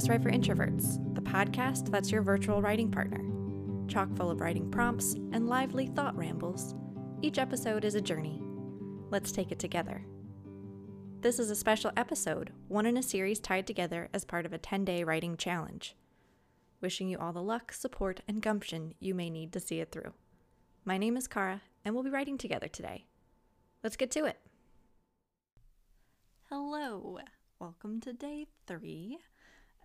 Just Right for Introverts, the podcast that's your virtual writing partner. Chock full of writing prompts and lively thought rambles, each episode is a journey. Let's take it together. This is a special episode, one in a series tied together as part of a 10 day writing challenge. Wishing you all the luck, support, and gumption you may need to see it through. My name is Kara, and we'll be writing together today. Let's get to it. Hello, welcome to day three.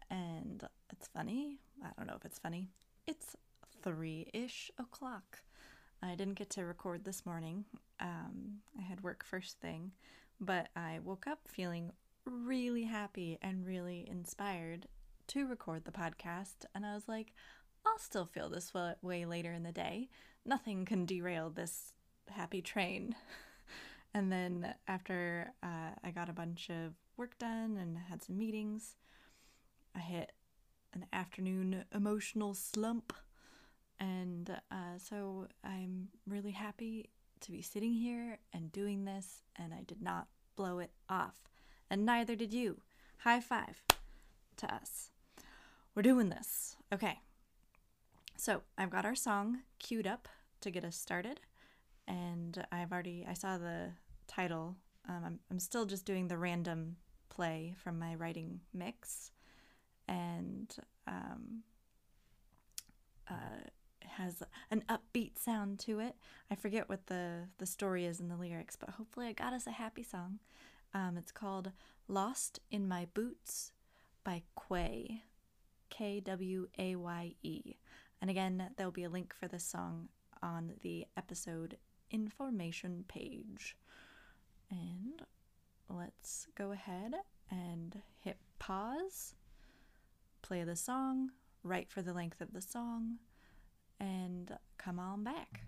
And it's funny, I don't know if it's funny, it's three ish o'clock. I didn't get to record this morning. Um, I had work first thing, but I woke up feeling really happy and really inspired to record the podcast. And I was like, I'll still feel this way later in the day. Nothing can derail this happy train. and then after uh, I got a bunch of work done and had some meetings, I hit an afternoon emotional slump. And uh, so I'm really happy to be sitting here and doing this, and I did not blow it off. And neither did you. High five to us. We're doing this. Okay. So I've got our song queued up to get us started. And I've already, I saw the title. Um, I'm, I'm still just doing the random play from my writing mix. And um, uh, has an upbeat sound to it. I forget what the, the story is in the lyrics, but hopefully I got us a happy song. Um, it's called Lost in My Boots by Kwaye. K W A Y E. And again, there'll be a link for this song on the episode information page. And let's go ahead and hit pause, play the song, write for the length of the song, and come on back.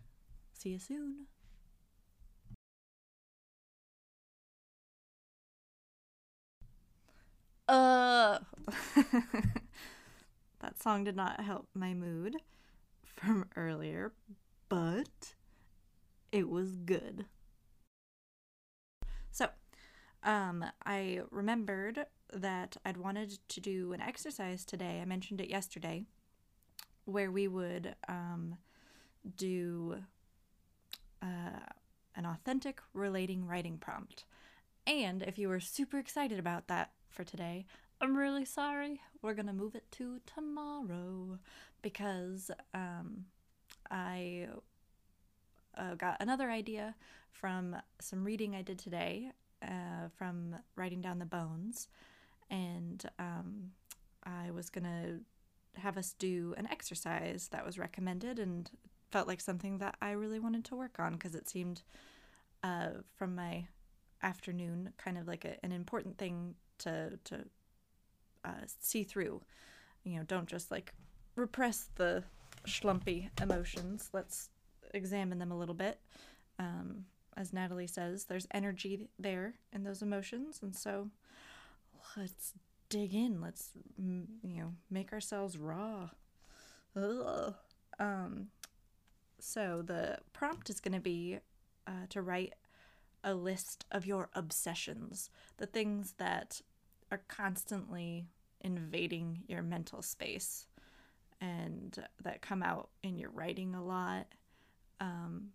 See you soon. Uh That song did not help my mood from earlier, but it was good. So, um, I remembered that I'd wanted to do an exercise today. I mentioned it yesterday, where we would um, do uh, an authentic relating writing prompt. And if you were super excited about that for today, I'm really sorry. We're gonna move it to tomorrow because um, I uh, got another idea from some reading I did today uh, from writing down the bones, and um, I was gonna have us do an exercise that was recommended and felt like something that I really wanted to work on because it seemed uh, from my afternoon kind of like a, an important thing to to uh, see through. You know, don't just like repress the schlumpy emotions. Let's examine them a little bit. Um, as Natalie says, there's energy there in those emotions, and so let's dig in. Let's you know make ourselves raw. Ugh. Um, so the prompt is going to be uh, to write a list of your obsessions, the things that are constantly invading your mental space and that come out in your writing a lot. Um,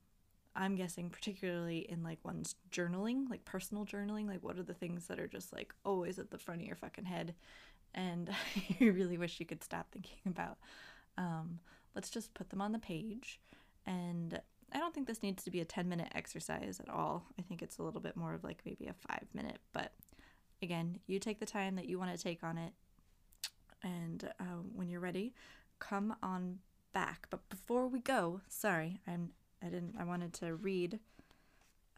I'm guessing, particularly in like one's journaling, like personal journaling, like what are the things that are just like always at the front of your fucking head and you really wish you could stop thinking about. Um, let's just put them on the page. And I don't think this needs to be a 10 minute exercise at all. I think it's a little bit more of like maybe a five minute, but again, you take the time that you want to take on it. And uh, when you're ready, come on back. But before we go, sorry, I'm I didn't I wanted to read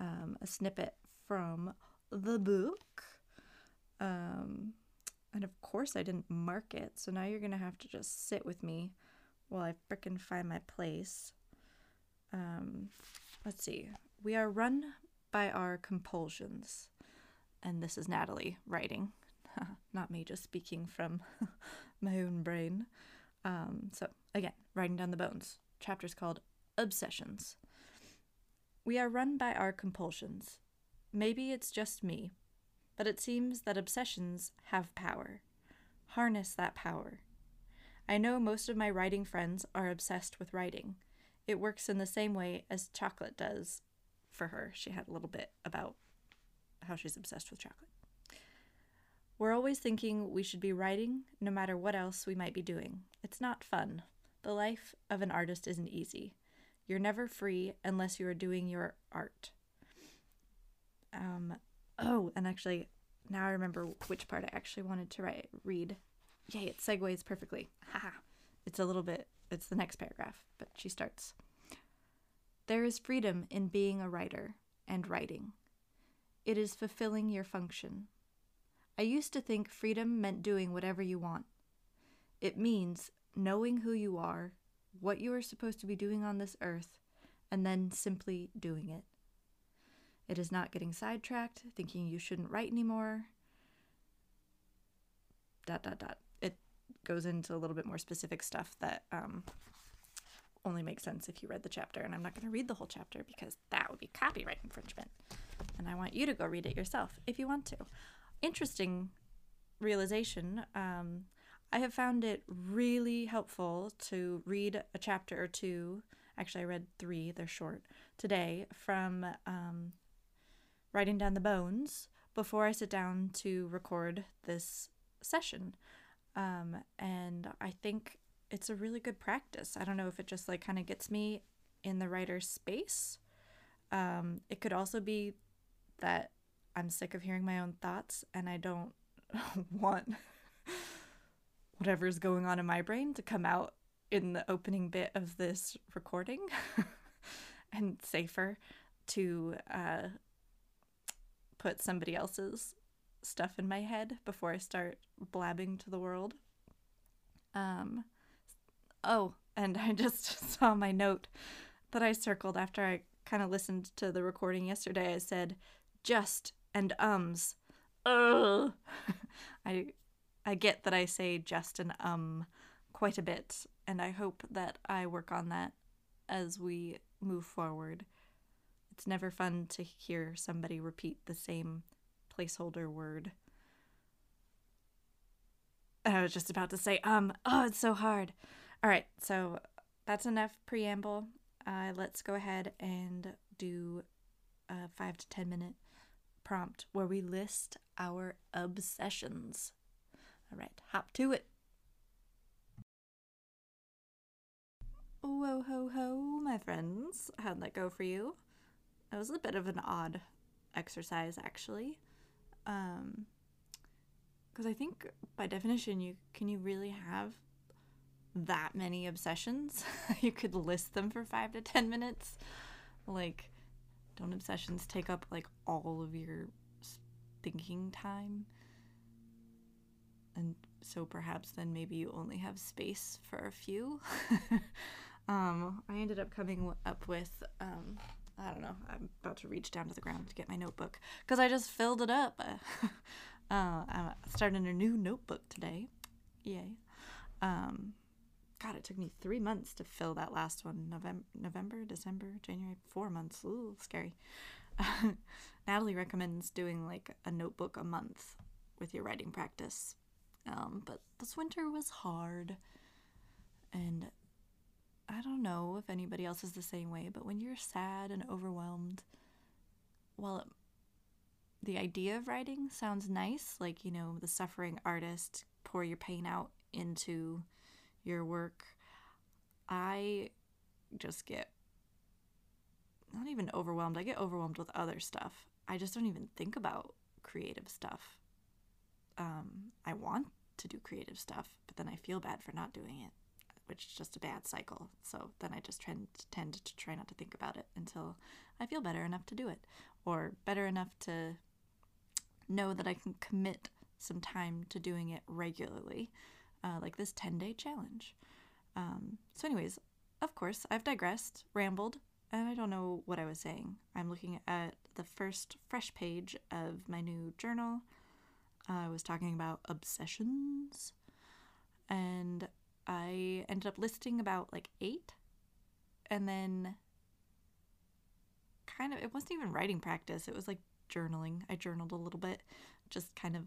um, a snippet from the book. Um, and of course I didn't mark it, so now you're gonna have to just sit with me while I frickin' find my place. Um, let's see. We are run by our compulsions and this is Natalie writing, not me just speaking from my own brain. Um, so, again, writing down the bones. Chapter's called Obsessions. We are run by our compulsions. Maybe it's just me, but it seems that obsessions have power. Harness that power. I know most of my writing friends are obsessed with writing. It works in the same way as chocolate does for her. She had a little bit about how she's obsessed with chocolate. We're always thinking we should be writing no matter what else we might be doing. It's not fun. The life of an artist isn't easy. You're never free unless you are doing your art. Um, oh, and actually, now I remember which part I actually wanted to write, read. Yay, it segues perfectly. It's a little bit, it's the next paragraph, but she starts. There is freedom in being a writer and writing. It is fulfilling your function. I used to think freedom meant doing whatever you want. It means knowing who you are, what you are supposed to be doing on this earth, and then simply doing it. It is not getting sidetracked, thinking you shouldn't write anymore. Dot, dot, dot. It goes into a little bit more specific stuff that um, only makes sense if you read the chapter. And I'm not going to read the whole chapter because that would be copyright infringement. And I want you to go read it yourself if you want to. Interesting realization. Um, I have found it really helpful to read a chapter or two. Actually, I read three, they're short, today from um, Writing Down the Bones before I sit down to record this session. Um, and I think it's a really good practice. I don't know if it just like kind of gets me in the writer's space. Um, it could also be that I'm sick of hearing my own thoughts and I don't want whatever's going on in my brain to come out in the opening bit of this recording and safer to uh, put somebody else's stuff in my head before I start blabbing to the world. Um, oh, and I just saw my note that I circled after I kind of listened to the recording yesterday. I said, just and ums. Ugh. I I get that I say just and um quite a bit, and I hope that I work on that as we move forward. It's never fun to hear somebody repeat the same placeholder word. I was just about to say, um, oh, it's so hard. All right, so that's enough preamble. Uh, let's go ahead and do a five to ten minute prompt where we list our obsessions. All right, hop to it. Whoa ho ho, my friends. How'd that go for you? That was a bit of an odd exercise, actually. Um, because I think by definition, you can you really have that many obsessions? you could list them for five to ten minutes. Like, don't obsessions take up like all of your thinking time? And so perhaps then maybe you only have space for a few. um, I ended up coming up with, um, I don't know, I'm about to reach down to the ground to get my notebook because I just filled it up. uh, I'm starting a new notebook today. Yay. Um, God, it took me three months to fill that last one. November, November, December, January, four months. Ooh, scary. Natalie recommends doing like a notebook a month with your writing practice. Um, but this winter was hard. And I don't know if anybody else is the same way, but when you're sad and overwhelmed, well, it, the idea of writing sounds nice, like, you know, the suffering artist, pour your pain out into your work, I just get not even overwhelmed. I get overwhelmed with other stuff. I just don't even think about creative stuff. Um, I want to do creative stuff, but then I feel bad for not doing it, which is just a bad cycle. So then I just tend, tend to try not to think about it until I feel better enough to do it, or better enough to know that I can commit some time to doing it regularly uh, like this 10 day challenge. Um, so, anyways, of course, I've digressed, rambled, and I don't know what I was saying. I'm looking at the first fresh page of my new journal. I was talking about obsessions, and I ended up listing about like eight, and then kind of, it wasn't even writing practice, it was like journaling. I journaled a little bit, just kind of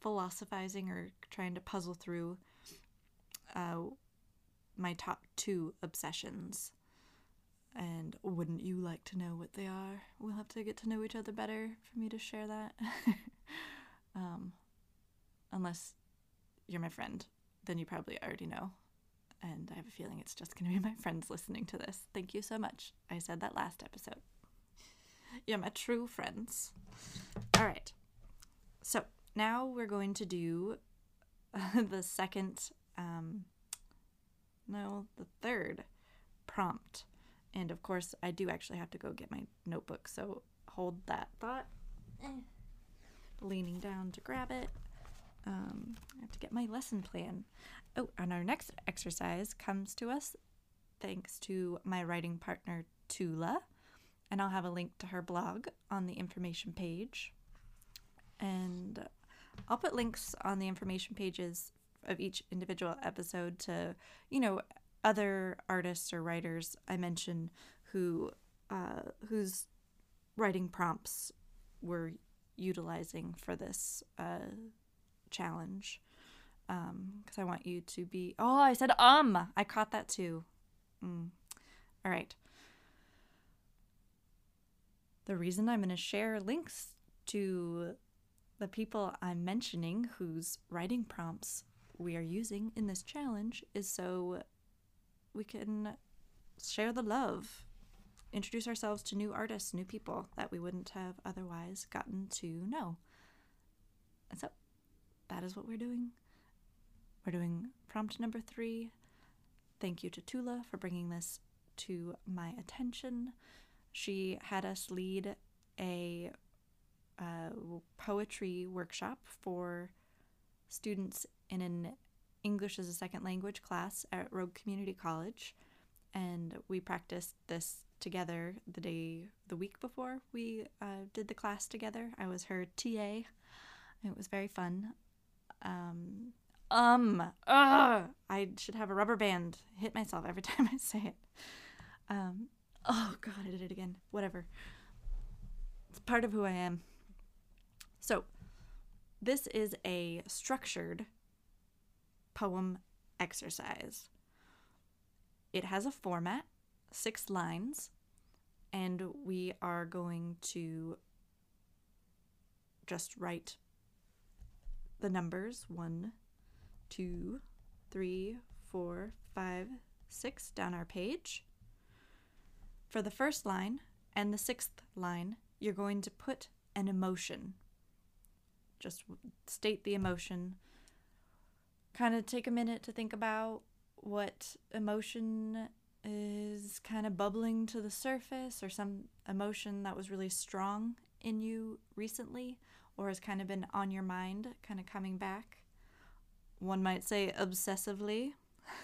philosophizing or trying to puzzle through uh, my top two obsessions. And wouldn't you like to know what they are? We'll have to get to know each other better for me to share that. um, unless you're my friend, then you probably already know. And I have a feeling it's just going to be my friends listening to this. Thank you so much. I said that last episode. You're my true friends. All right. So now we're going to do the second, um, no, the third prompt. And of course, I do actually have to go get my notebook, so hold that thought. Leaning down to grab it. Um, I have to get my lesson plan. Oh, and our next exercise comes to us thanks to my writing partner, Tula. And I'll have a link to her blog on the information page. And I'll put links on the information pages of each individual episode to, you know, other artists or writers I mentioned who uh, whose writing prompts we're utilizing for this uh, challenge. Because um, I want you to be. Oh, I said um. I caught that too. Mm. All right. The reason I'm going to share links to the people I'm mentioning whose writing prompts we are using in this challenge is so we can share the love, introduce ourselves to new artists, new people that we wouldn't have otherwise gotten to know. And so that is what we're doing. We're doing prompt number three. Thank you to Tula for bringing this to my attention. She had us lead a uh, poetry workshop for students in an English as a second language class at Rogue Community College, and we practiced this together the day, the week before we uh, did the class together. I was her TA. It was very fun. Um, um, ugh, I should have a rubber band hit myself every time I say it. Um, oh God, I did it again. Whatever. It's part of who I am. So, this is a structured poem exercise. It has a format, six lines, and we are going to just write the numbers one, two, three, four, five, six down our page. For the first line and the sixth line, you're going to put an emotion. Just state the emotion kind of take a minute to think about what emotion is kind of bubbling to the surface or some emotion that was really strong in you recently or has kind of been on your mind, kind of coming back. One might say obsessively.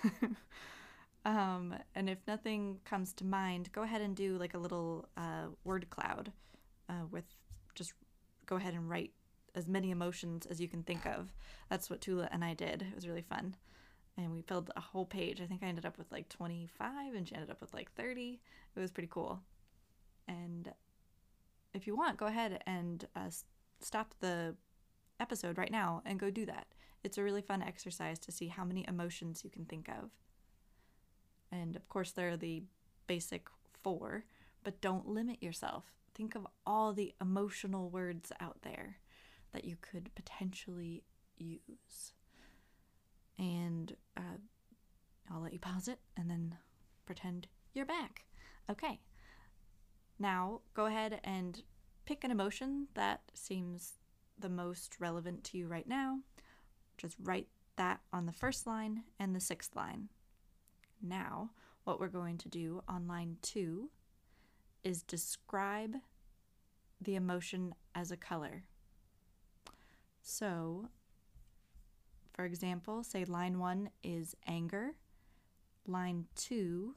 um, and if nothing comes to mind, go ahead and do like a little uh, word cloud uh, with just go ahead and write as many emotions as you can think of. That's what Tula and I did. It was really fun. And we filled a whole page. I think I ended up with like 25 and she ended up with like 30. It was pretty cool. And if you want, go ahead and uh, stop the episode right now and go do that. It's a really fun exercise to see how many emotions you can think of. And of course, there are the basic four, but don't limit yourself. Think of all the emotional words out there that you could potentially use. And uh, I'll let you pause it and then pretend you're back. Okay. Now go ahead and pick an emotion that seems the most relevant to you right now. Just write that on the first line and the sixth line. Now, what we're going to do on line two is describe the emotion as a color. So, for example, say line one is anger, line two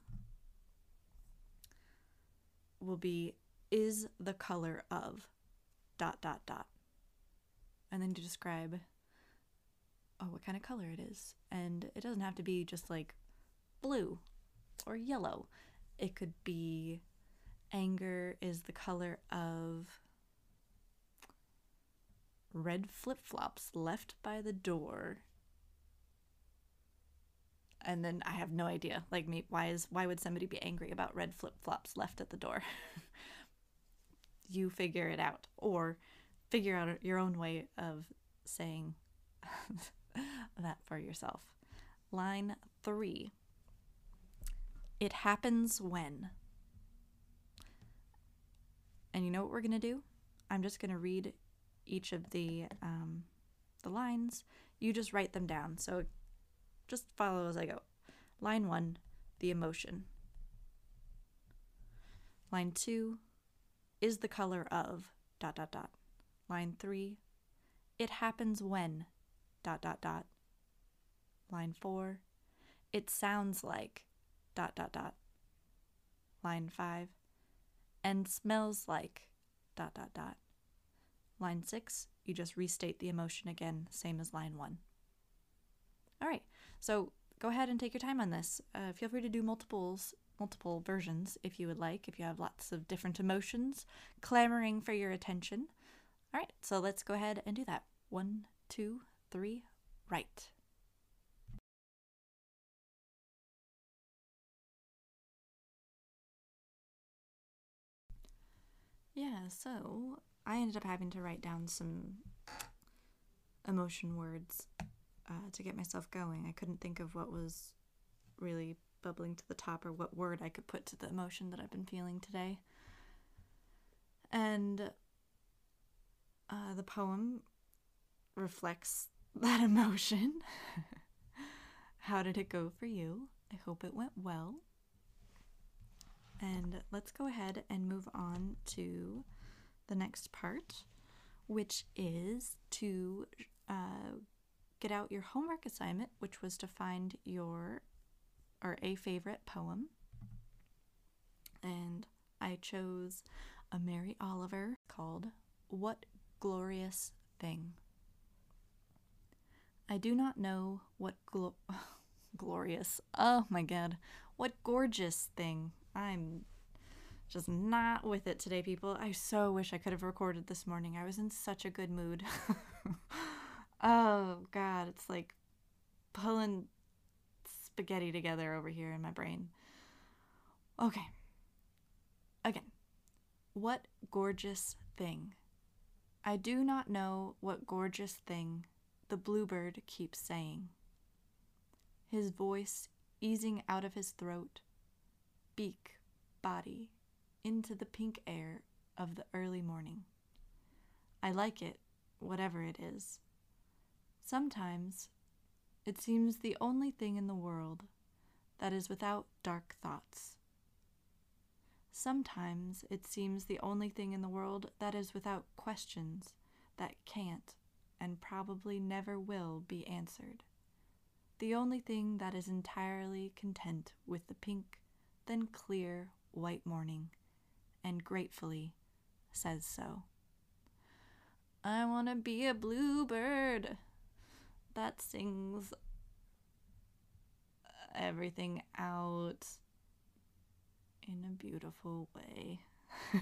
will be is the color of dot dot dot. And then to describe oh what kind of color it is. And it doesn't have to be just like blue or yellow. It could be anger is the color of red flip flops left by the door. And then I have no idea. Like me why is why would somebody be angry about red flip flops left at the door? you figure it out. Or figure out your own way of saying that for yourself. Line three. It happens when. And you know what we're going to do? I'm just going to read each of the um, the lines. You just write them down. So just follow as I go. Line one, the emotion. Line two, is the color of dot dot dot. Line three, it happens when dot dot dot. Line four, it sounds like dot dot dot. Line five, and smells like dot dot dot. Line six, you just restate the emotion again, same as line one. All right, so go ahead and take your time on this. Uh, feel free to do multiples, multiple versions if you would like, if you have lots of different emotions clamoring for your attention. All right, so let's go ahead and do that. One, two, three, right. Yeah, so I ended up having to write down some emotion words uh, to get myself going. I couldn't think of what was really bubbling to the top or what word I could put to the emotion that I've been feeling today. And uh, the poem reflects that emotion. How did it go for you? I hope it went well. And let's go ahead and move on to the next part, which is to uh, get out your homework assignment, which was to find your or a favorite poem. And I chose a Mary Oliver called What Glorious Thing. I do not know what glo- glorious, oh my god, what gorgeous thing. I'm just not with it today, people. I so wish I could have recorded this morning. I was in such a good mood. oh god, it's like pulling spaghetti together over here in my brain. Okay. Again. What gorgeous thing. I do not know what gorgeous thing the bluebird keeps saying. His voice easing out of his throat, beak, body, into the pink air of the early morning. I like it, whatever it is. Sometimes it seems the only thing in the world that is without dark thoughts. Sometimes it seems the only thing in the world that is without questions that can't and probably never will be answered. The only thing that is entirely content with the pink, then clear white morning, and gratefully says so. I want to be a bluebird that sings everything out in a beautiful way.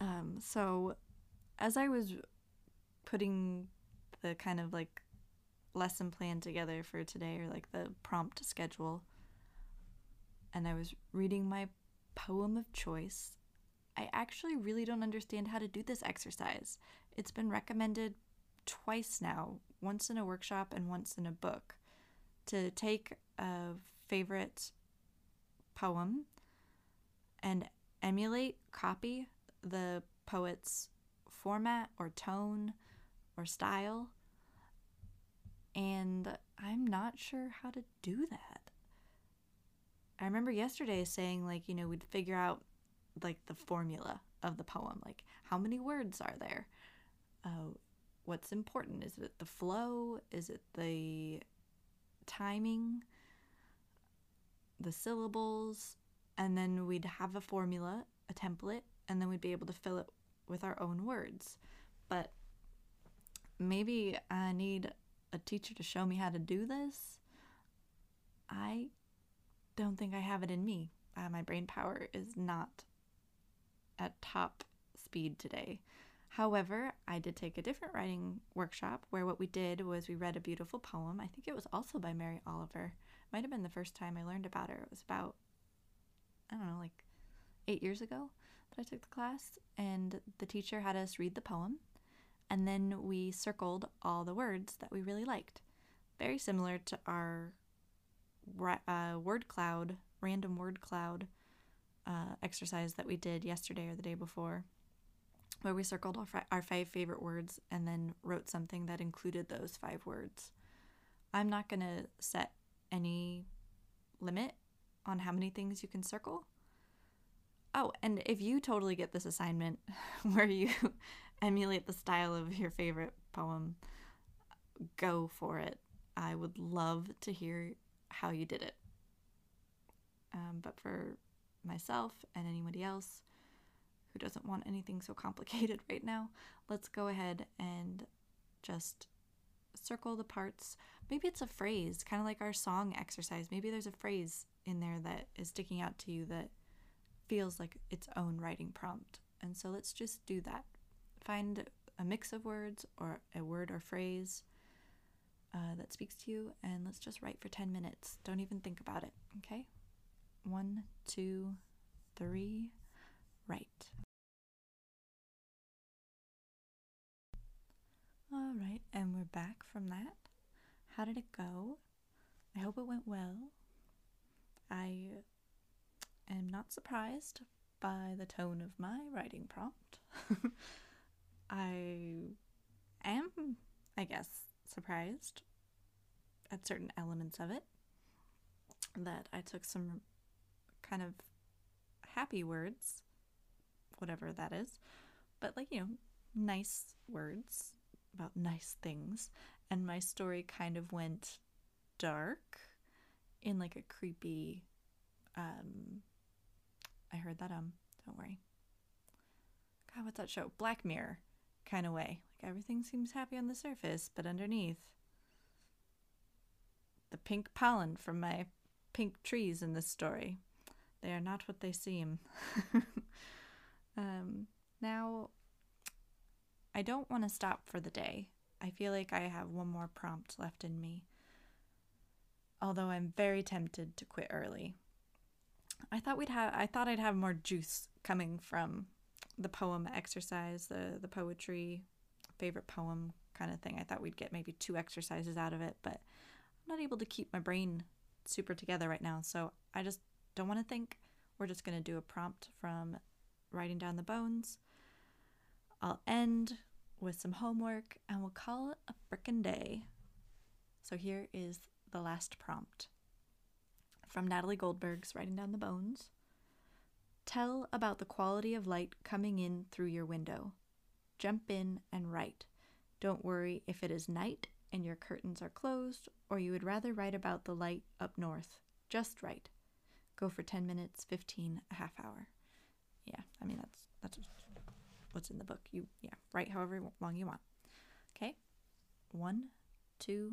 um, so, as I was putting the kind of like lesson plan together for today, or like the prompt schedule, and I was reading my poem of choice, I actually really don't understand how to do this exercise. It's been recommended twice now, once in a workshop and once in a book, to take a favorite poem and emulate, copy the poet's format or tone or style. And I'm not sure how to do that. I remember yesterday saying, like, you know, we'd figure out like the formula of the poem, like how many words are there? Uh, what's important? Is it the flow? Is it the timing? The syllables? And then we'd have a formula, a template, and then we'd be able to fill it with our own words. But maybe I need a teacher to show me how to do this. I don't think I have it in me. Uh, my brain power is not at top speed today. However, I did take a different writing workshop where what we did was we read a beautiful poem. I think it was also by Mary Oliver. Might have been the first time I learned about her. It was about, I don't know, like eight years ago that I took the class. And the teacher had us read the poem. And then we circled all the words that we really liked. Very similar to our uh, word cloud, random word cloud uh, exercise that we did yesterday or the day before where we circled our, our five favorite words and then wrote something that included those five words. I'm not going to set any limit on how many things you can circle. Oh, and if you totally get this assignment where you emulate the style of your favorite poem, go for it. I would love to hear how you did it. Um, but for myself and anybody else, who doesn't want anything so complicated right now, let's go ahead and just circle the parts. Maybe it's a phrase, kind of like our song exercise. Maybe there's a phrase in there that is sticking out to you that feels like its own writing prompt. And so let's just do that. Find a mix of words or a word or phrase uh, that speaks to you, and let's just write for 10 minutes. Don't even think about it, okay? One, two, three, write. All right, and we're back from that. How did it go? I hope it went well. I am not surprised by the tone of my writing prompt. I am, I guess, surprised at certain elements of it. That I took some kind of happy words, whatever that is, but like, you know, nice words about nice things, and my story kind of went dark in like a creepy um I heard that um don't worry. God, what's that show? Black Mirror kind of way. Everything seems happy on the surface, but underneath the pink pollen from my pink trees in this story. They are not what they seem. um, now, I don't want to stop for the day. I feel like I have one more prompt left in me. Although I'm very tempted to quit early. I thought we'd have I thought I'd have more juice coming from the poem exercise, the the poetry, favorite poem kind of thing. I thought we'd get maybe two exercises out of it, but I'm not able to keep my brain super together right now. So I just don't want to think. We're just going to do a prompt from writing down the bones I'll end with some homework and we'll call it a frickin' day. So here is the last prompt from Natalie Goldberg's Writing Down the Bones. Tell about the quality of light coming in through your window. Jump in and write. Don't worry if it is night and your curtains are closed, or you would rather write about the light up north. Just write. Go for 10 minutes, 15, a half hour. Yeah, I mean, that's, that's what's in the book. You, yeah, write however long you want. Okay? One, two,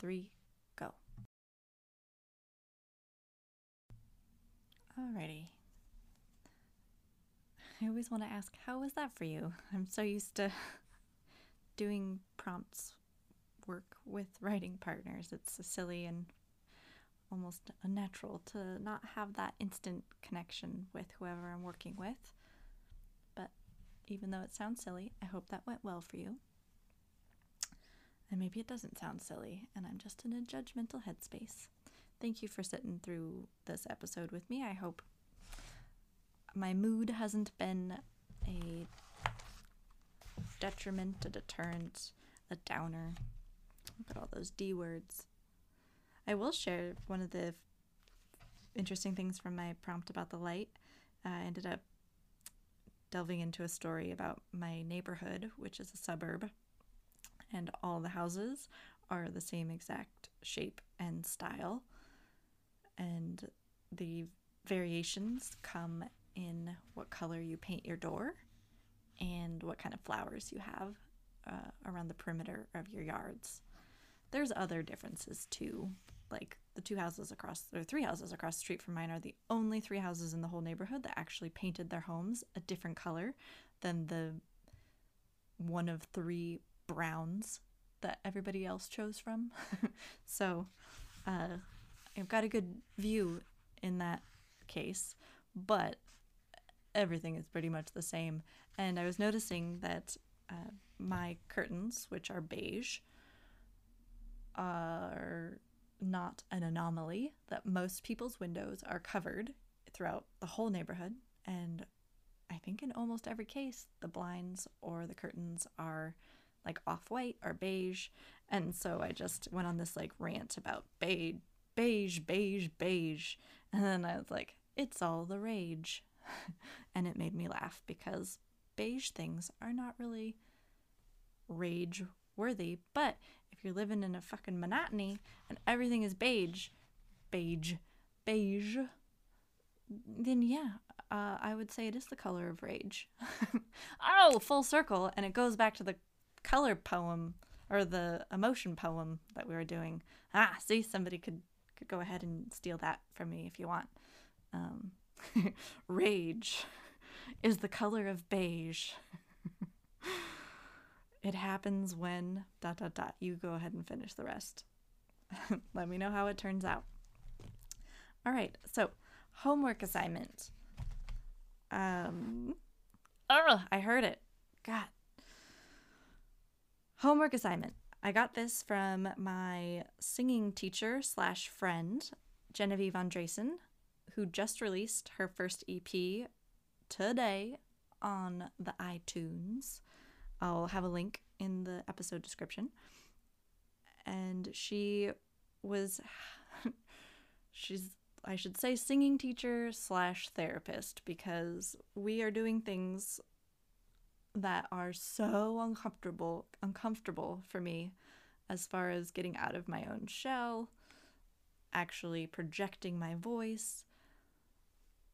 three, go. Alrighty. I always want to ask, how was that for you? I'm so used to doing prompts work with writing partners. It's silly and almost unnatural to not have that instant connection with whoever I'm working with But even though it sounds silly. I hope that went well for you. And maybe it doesn't sound silly, and I'm just in a judgmental headspace. Thank you for sitting through this episode with me. I hope my mood hasn't been a detriment, a deterrent, a downer. Look at all those D words. I will share one of the interesting things from my prompt about the light. Uh, I ended up delving into a story about my neighborhood, which is a suburb, and all the houses are the same exact shape and style. And the variations come in what color you paint your door and what kind of flowers you have uh, around the perimeter of your yards. There's other differences too, like the two houses across or three houses across the street from mine are the only three houses in the whole neighborhood that actually painted their homes a different color than the one of three browns that everybody else chose from. so uh, I've got a good view in that case, but everything is pretty much the same. And I was noticing that uh, my curtains, which are beige, are not an anomaly, that most people's windows are covered throughout the whole neighborhood. And I think in almost every case, the blinds or the curtains are like off white or beige. And so I just went on this like rant about beige, beige, beige, beige. And then I was like, it's all the rage. and it made me laugh because beige things are not really rage worthy. But if you're living in a fucking monotony and everything is beige, beige, beige, then yeah, uh, I would say it is the color of rage. oh, full circle. And it goes back to the color poem or the emotion poem that we were doing. Ah, see, somebody could, could go ahead and steal that from me if you want. Um, rage is the color of beige. it happens when dot dot dot. You go ahead and finish the rest. Let me know how it turns out. All right, so homework assignment. Um, oh, I heard it. God. Homework assignment. I got this from my singing teacher slash friend, Genevieve Andresen, who just released her first EP today on the iTunes. I'll have a link in the episode description. And she was, she's, I should say, singing teacher slash therapist because we are doing things that are so uncomfortable, uncomfortable for me as far as getting out of my own shell, actually projecting my voice,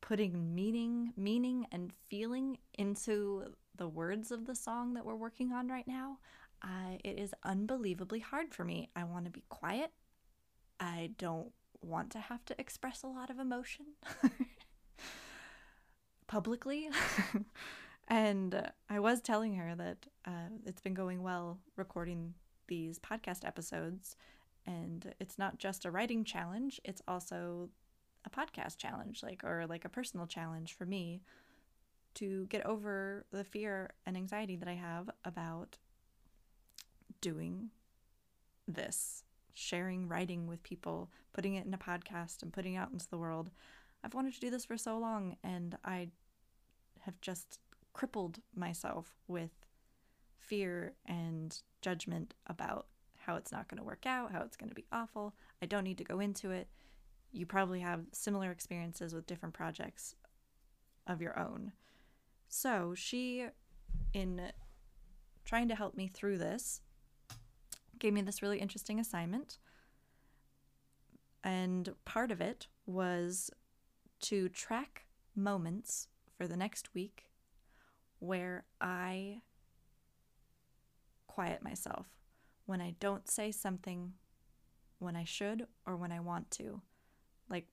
putting meaning, meaning and feeling into the words of the song that we're working on right now, I, it is unbelievably hard for me. I want to be quiet. I don't want to have to express a lot of emotion publicly. and uh, I was telling her that uh, it's been going well recording these podcast episodes. And it's not just a writing challenge, it's also a podcast challenge, like, or like a personal challenge for me to get over the fear and anxiety that I have about doing this, sharing writing with people, putting it in a podcast and putting it out into the world. I've wanted to do this for so long and I have just crippled myself with fear and judgment about how it's not going to work out, how it's going to be awful. I don't need to go into it. You probably have similar experiences with different projects of your own. So she, in trying to help me through this, gave me this really interesting assignment. And part of it was to track moments for the next week where I quiet myself, when I don't say something when I should or when I want to, like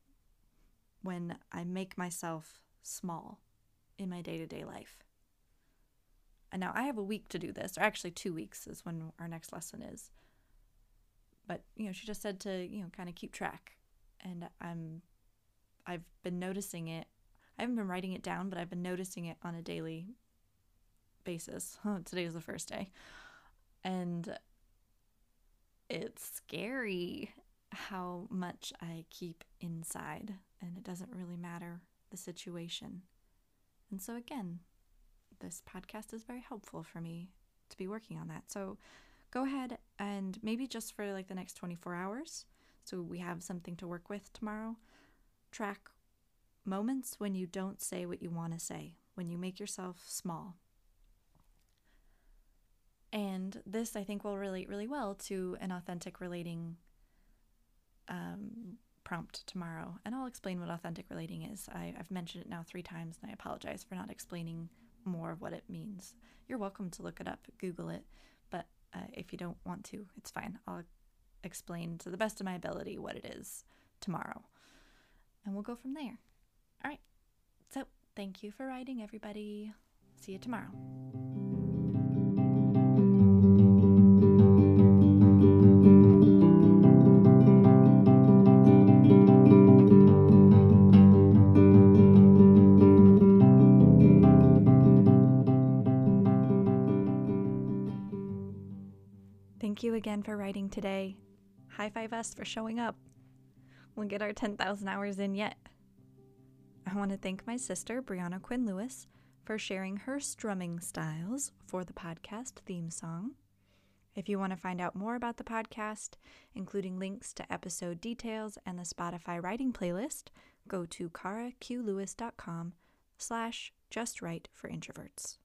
when I make myself small in my day to day life. And now I have a week to do this, or actually two weeks is when our next lesson is. But you know, she just said to you know kind of keep track, and I'm, I've been noticing it. I haven't been writing it down, but I've been noticing it on a daily basis. Today is the first day, and it's scary how much I keep inside, and it doesn't really matter the situation. And so, again, this podcast is very helpful for me to be working on that. So, go ahead and maybe just for like the next 24 hours, so we have something to work with tomorrow, track moments when you don't say what you want to say, when you make yourself small. And this, I think, will relate really well to an authentic relating um, prompt tomorrow, and I'll explain what authentic relating is. I, have mentioned it now three times, and I apologize for not explaining more of what it means. You're welcome to look it up, Google it, but uh, if you don't want to, it's fine. I'll explain to the best of my ability what it is tomorrow, and we'll go from there. All right. So, thank you for writing, everybody. See you tomorrow. Again for writing today. High five us for showing up. We'll get our 10,000 hours in yet. I want to thank my sister, Brianna Quinn Lewis, for sharing her strumming styles for the podcast theme song. If you want to find out more about the podcast, including links to episode details and the Spotify writing playlist, go to karaQlewis.com slash just right for introverts.